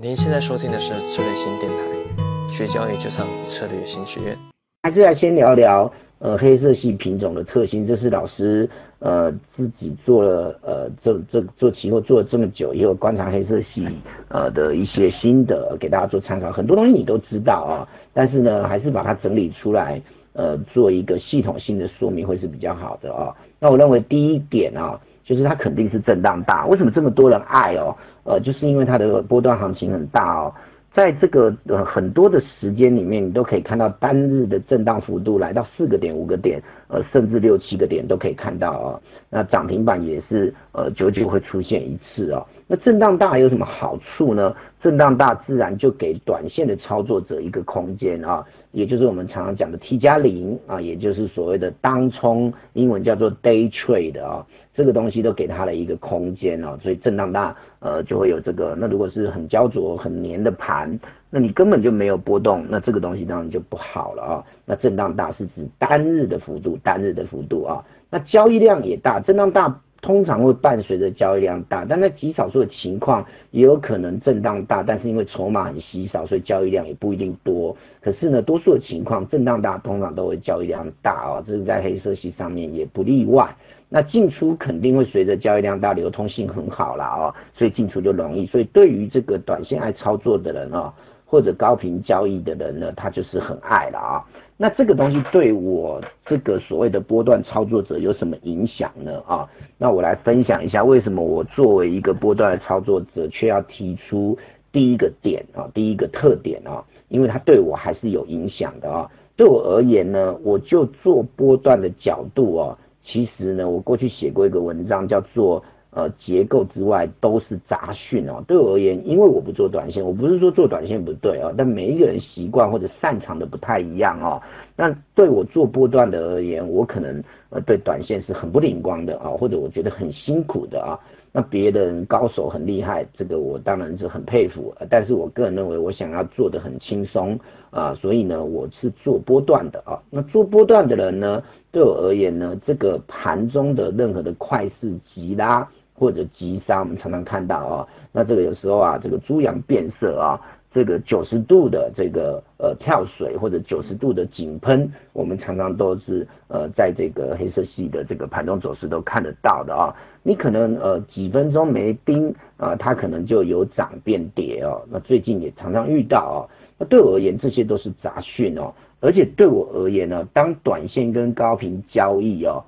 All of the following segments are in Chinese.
您现在收听的是策略新电台，学交易就上策略新学院。还是来先聊聊呃黑色系品种的特性，这是老师呃自己做了呃这这做期货做了这么久，也有观察黑色系呃的一些心得给大家做参考。很多东西你都知道啊，但是呢还是把它整理出来呃做一个系统性的说明会是比较好的啊。那我认为第一点啊，就是它肯定是震荡大。为什么这么多人爱哦？呃，就是因为它的波段行情很大哦，在这个呃很多的时间里面，你都可以看到单日的震荡幅度来到四个点、五个点，呃，甚至六七个点都可以看到哦。那涨停板也是呃久久会出现一次哦。那震荡大有什么好处呢？震荡大自然就给短线的操作者一个空间啊，也就是我们常常讲的 T 加零啊，也就是所谓的当冲，英文叫做 Day Trade 啊。这个东西都给它了一个空间哦，所以震荡大，呃，就会有这个。那如果是很焦灼、很黏的盘，那你根本就没有波动，那这个东西当然就不好了啊。那震荡大是指单日的幅度，单日的幅度啊。那交易量也大，震荡大通常会伴随着交易量大，但在极少数的情况也有可能震荡大，但是因为筹码很稀少，所以交易量也不一定多。可是呢，多数的情况震荡大通常都会交易量大啊，这是在黑色系上面也不例外。那进出肯定会随着交易量大，流通性很好啦哦，所以进出就容易。所以对于这个短线爱操作的人啊，或者高频交易的人呢，他就是很爱了啊。那这个东西对我这个所谓的波段操作者有什么影响呢？啊，那我来分享一下为什么我作为一个波段的操作者，却要提出第一个点啊，第一个特点啊，因为它对我还是有影响的啊。对我而言呢，我就做波段的角度啊。其实呢，我过去写过一个文章，叫做呃结构之外都是杂讯哦。对我而言，因为我不做短线，我不是说做短线不对哦，但每一个人习惯或者擅长的不太一样哦。那对我做波段的而言，我可能呃对短线是很不灵光的啊，或者我觉得很辛苦的啊。那别的人高手很厉害，这个我当然是很佩服。但是我个人认为，我想要做的很轻松啊，所以呢，我是做波段的啊。那做波段的人呢，对我而言呢，这个盘中的任何的快市急拉或者急杀，我们常常看到啊。那这个有时候啊，这个猪羊变色啊。这个九十度的这个呃跳水或者九十度的井喷，我们常常都是呃在这个黑色系的这个盘中走势都看得到的啊。你可能呃几分钟没盯啊，它可能就有涨变跌哦。那最近也常常遇到哦。那对我而言，这些都是杂讯哦。而且对我而言呢，当短线跟高频交易哦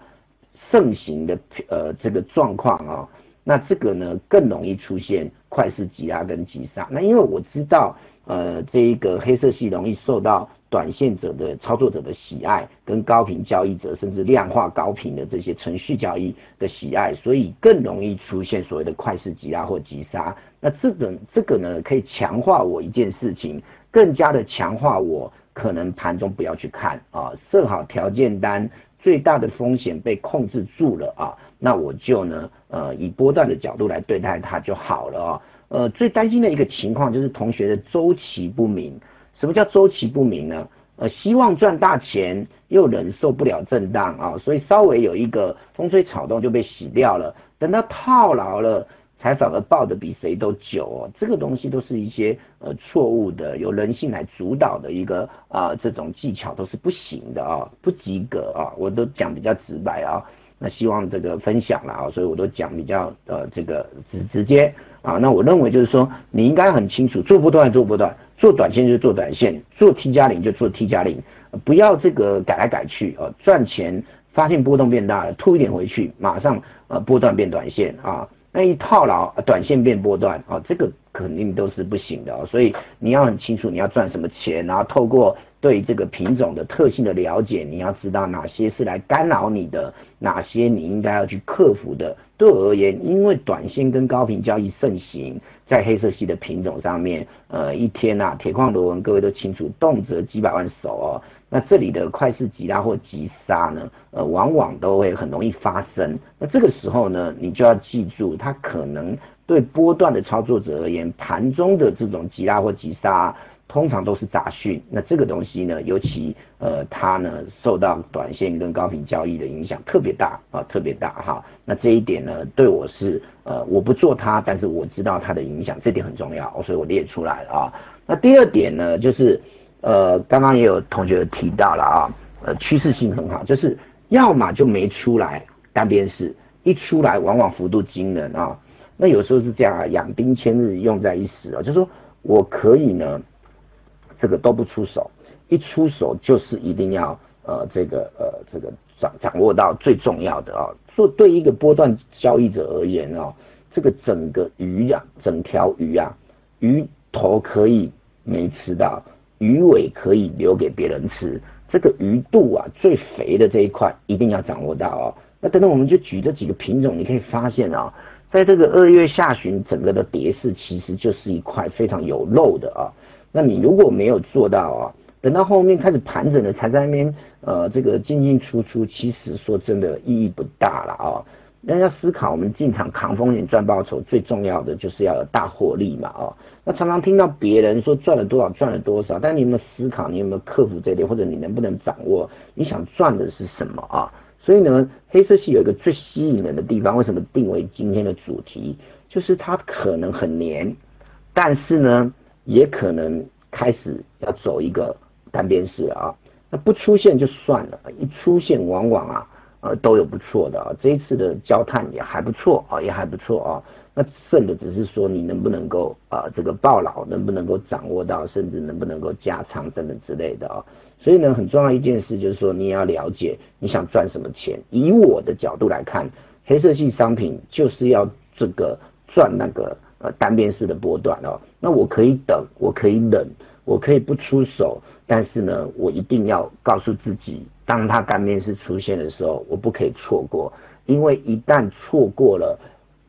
盛行的呃这个状况哦。那这个呢，更容易出现快速急压跟急杀。那因为我知道，呃，这一个黑色系容易受到短线者的操作者的喜爱，跟高频交易者甚至量化高频的这些程序交易的喜爱，所以更容易出现所谓的快速急压或急杀。那这个这个呢，可以强化我一件事情，更加的强化我可能盘中不要去看啊，设好条件单。最大的风险被控制住了啊，那我就呢，呃，以波段的角度来对待它就好了啊。呃，最担心的一个情况就是同学的周期不明。什么叫周期不明呢？呃，希望赚大钱又忍受不了震荡啊，所以稍微有一个风吹草动就被洗掉了。等到套牢了。才反而抱的比谁都久哦，这个东西都是一些呃错误的，由人性来主导的一个啊这种技巧都是不行的啊，不及格啊，我都讲比较直白啊，那希望这个分享了啊，所以我都讲比较呃这个直直接啊，那我认为就是说你应该很清楚，做波段做波段，做短线就做短线，做 T 加零就做 T 加零，不要这个改来改去啊，赚钱发现波动变大了，吐一点回去，马上呃波段变短线啊。那一套牢，短线变波段啊，这个肯定都是不行的哦。所以你要很清楚你要赚什么钱，然后透过对这个品种的特性的了解，你要知道哪些是来干扰你的，哪些你应该要去克服的。对我而言，因为短线跟高频交易盛行，在黑色系的品种上面，呃，一天呐，铁矿螺纹各位都清楚，动辄几百万手哦。那这里的快速急拉或急杀呢，呃，往往都会很容易发生。那这个时候呢，你就要记住，它可能对波段的操作者而言，盘中的这种急拉或急杀，通常都是杂讯。那这个东西呢，尤其呃它呢受到短线跟高频交易的影响特别大啊，特别大哈。那这一点呢，对我是呃我不做它，但是我知道它的影响，这点很重要，所以我列出来了啊。那第二点呢，就是呃刚刚也有同学提到了啊，呃趋势性很好，就是要么就没出来单边式，一出来往往幅度惊人啊。那有时候是这样啊，养兵千日，用在一时啊，就是说我可以呢，这个都不出手，一出手就是一定要呃这个呃这个掌掌握到最重要的啊。做对一个波段交易者而言啊，这个整个鱼啊，整条鱼啊，鱼头可以没吃到，鱼尾可以留给别人吃，这个鱼肚啊最肥的这一块一定要掌握到啊。那等等，我们就举这几个品种，你可以发现啊。在这个二月下旬，整个的跌势其实就是一块非常有肉的啊。那你如果没有做到啊，等到后面开始盘整了，才在那边呃这个进进出出，其实说真的意义不大了啊。那要思考，我们进场扛风险赚报酬，最重要的就是要有大获利嘛哦。那常常听到别人说赚了多少赚了多少，但你有没有思考，你有没有克服这点，或者你能不能掌握你想赚的是什么啊？所以呢，黑色系有一个最吸引人的地方，为什么定为今天的主题？就是它可能很黏，但是呢，也可能开始要走一个单边式啊。那不出现就算了，一出现往往啊，呃，都有不错的啊。这一次的焦炭也还不错啊，也还不错啊。那剩的只是说你能不能够啊，这个抱牢，能不能够掌握到，甚至能不能够加仓等等之类的啊。所以呢，很重要一件事就是说，你也要了解你想赚什么钱。以我的角度来看，黑色系商品就是要这个赚那个呃单边式的波段哦。那我可以等，我可以忍，我可以不出手，但是呢，我一定要告诉自己，当它单边式出现的时候，我不可以错过，因为一旦错过了，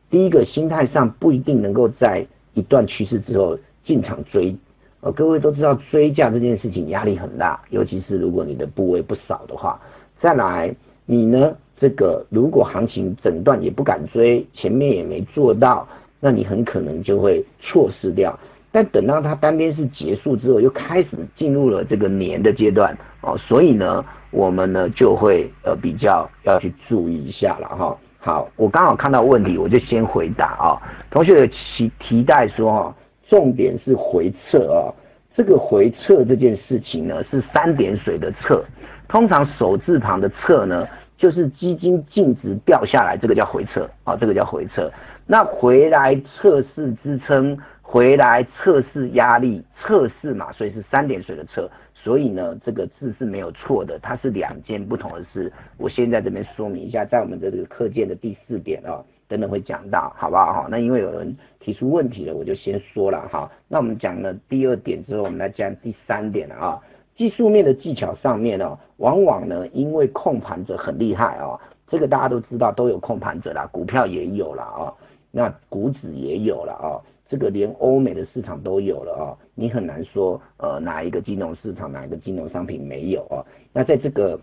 第一个心态上不一定能够在一段趋势之后进场追。呃，各位都知道追价这件事情压力很大，尤其是如果你的部位不少的话。再来，你呢，这个如果行情整段也不敢追，前面也没做到，那你很可能就会错失掉。但等到它单边是结束之后，又开始进入了这个年的阶段哦，所以呢，我们呢就会呃比较要去注意一下了哈。好，我刚好看到问题，我就先回答啊。同学的提提带说哈。重点是回撤啊，这个回撤这件事情呢是三点水的撤，通常手字旁的撤呢就是基金净值掉下来，这个叫回撤啊，这个叫回撤。那回来测试支撑，回来测试压力，测试嘛，所以是三点水的测。所以呢，这个字是没有错的，它是两件不同的事。我先在这边说明一下，在我们的这个课件的第四点啊。等等会讲到，好不好？那因为有人提出问题了，我就先说了哈。那我们讲了第二点之后，我们来讲第三点了啊。技术面的技巧上面呢，往往呢，因为控盘者很厉害啊，这个大家都知道，都有控盘者啦，股票也有了啊，那股指也有了啊，这个连欧美的市场都有了啊，你很难说呃哪一个金融市场哪一个金融商品没有啊。那在这个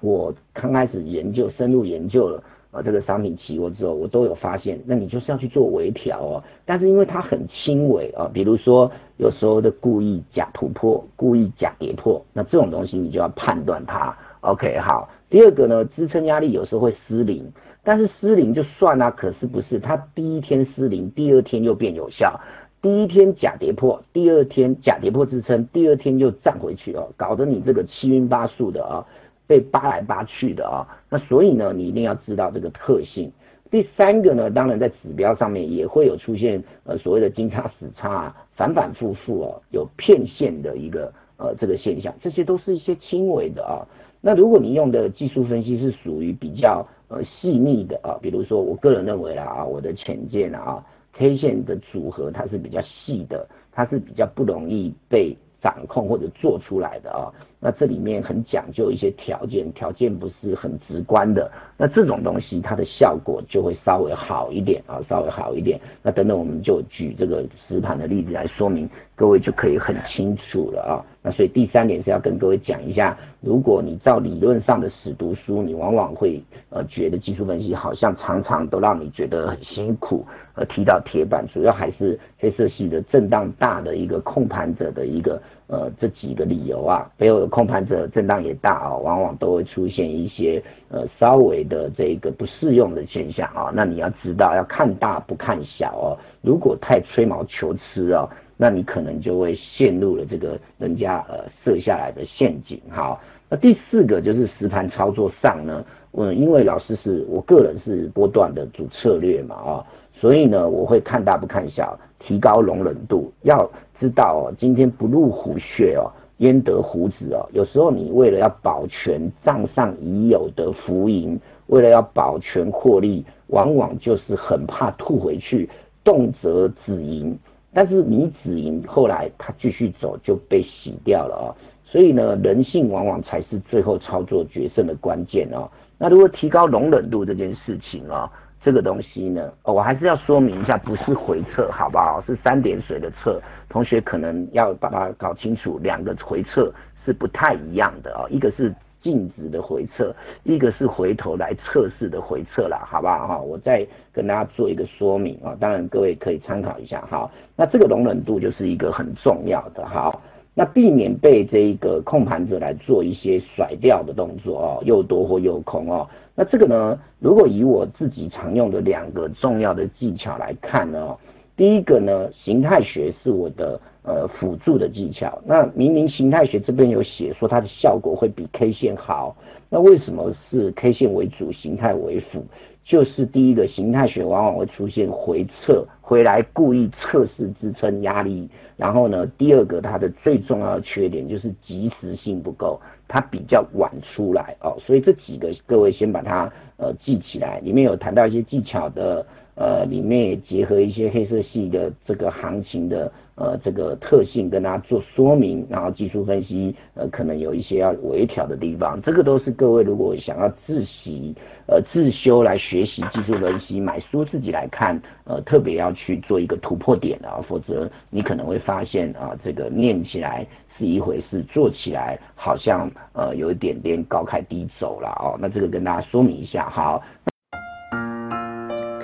我刚开始研究深入研究了。啊，这个商品期货之后，我都有发现，那你就是要去做微调哦。但是因为它很轻微啊，比如说有时候的故意假突破，故意假跌破，那这种东西你就要判断它。OK，好。第二个呢，支撑压力有时候会失灵，但是失灵就算啦，可是不是它第一天失灵，第二天又变有效。第一天假跌破，第二天假跌破支撑，第二天又站回去哦，搞得你这个七晕八素的啊。被扒来扒去的啊，那所以呢，你一定要知道这个特性。第三个呢，当然在指标上面也会有出现呃所谓的金叉死叉啊，反反复复哦，有骗线的一个呃这个现象，这些都是一些轻微的啊。那如果你用的技术分析是属于比较呃细腻的啊，比如说我个人认为啊，我的浅见啊，K 线的组合它是比较细的，它是比较不容易被。掌控或者做出来的啊，那这里面很讲究一些条件，条件不是很直观的，那这种东西它的效果就会稍微好一点啊，稍微好一点。那等等我们就举这个实盘的例子来说明，各位就可以很清楚了啊。那所以第三点是要跟各位讲一下，如果你照理论上的死读书，你往往会呃觉得技术分析好像常常都让你觉得很辛苦，呃踢到铁板，主要还是黑色系的震荡大的一个控盘者的一个呃这几个理由啊，背后的控盘者震荡也大哦，往往都会出现一些呃稍微的这个不适用的现象啊，那你要知道要看大不看小哦，如果太吹毛求疵哦。那你可能就会陷入了这个人家呃设下来的陷阱。好，那第四个就是实盘操作上呢，嗯，因为老师是我个人是波段的主策略嘛啊，所以呢我会看大不看小，提高容忍度。要知道哦，今天不入虎穴哦，焉得虎子哦。有时候你为了要保全账上已有的浮盈，为了要保全获利，往往就是很怕吐回去，动辄止盈。但是你止盈，后来他继续走就被洗掉了啊！所以呢，人性往往才是最后操作决胜的关键哦。那如果提高容忍度这件事情哦，这个东西呢，我还是要说明一下，不是回撤，好不好？是三点水的撤，同学可能要把它搞清楚，两个回撤是不太一样的啊，一个是。静止的回撤，一个是回头来测试的回撤啦，好不好哈？我再跟大家做一个说明啊，当然各位可以参考一下哈。那这个容忍度就是一个很重要的哈。那避免被这一个控盘者来做一些甩掉的动作哦，又多或又空哦。那这个呢，如果以我自己常用的两个重要的技巧来看呢，第一个呢，形态学是我的。呃，辅助的技巧。那明明形态学这边有写说它的效果会比 K 线好，那为什么是 K 线为主，形态为辅？就是第一个，形态学往往会出现回撤，回来故意测试支撑压力。然后呢，第二个它的最重要的缺点就是及时性不够，它比较晚出来哦。所以这几个各位先把它呃记起来，里面有谈到一些技巧的。呃，里面也结合一些黑色系的这个行情的呃这个特性，跟大家做说明，然后技术分析呃可能有一些要微调的地方，这个都是各位如果想要自习呃自修来学习技术分析，买书自己来看呃特别要去做一个突破点啊，否则你可能会发现啊这个念起来是一回事，做起来好像呃有一点点高开低走了哦，那这个跟大家说明一下好。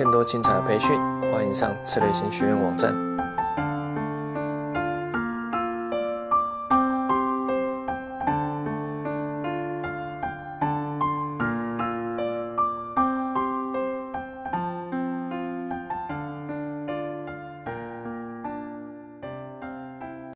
更多精彩的培训，欢迎上策略型学院网站。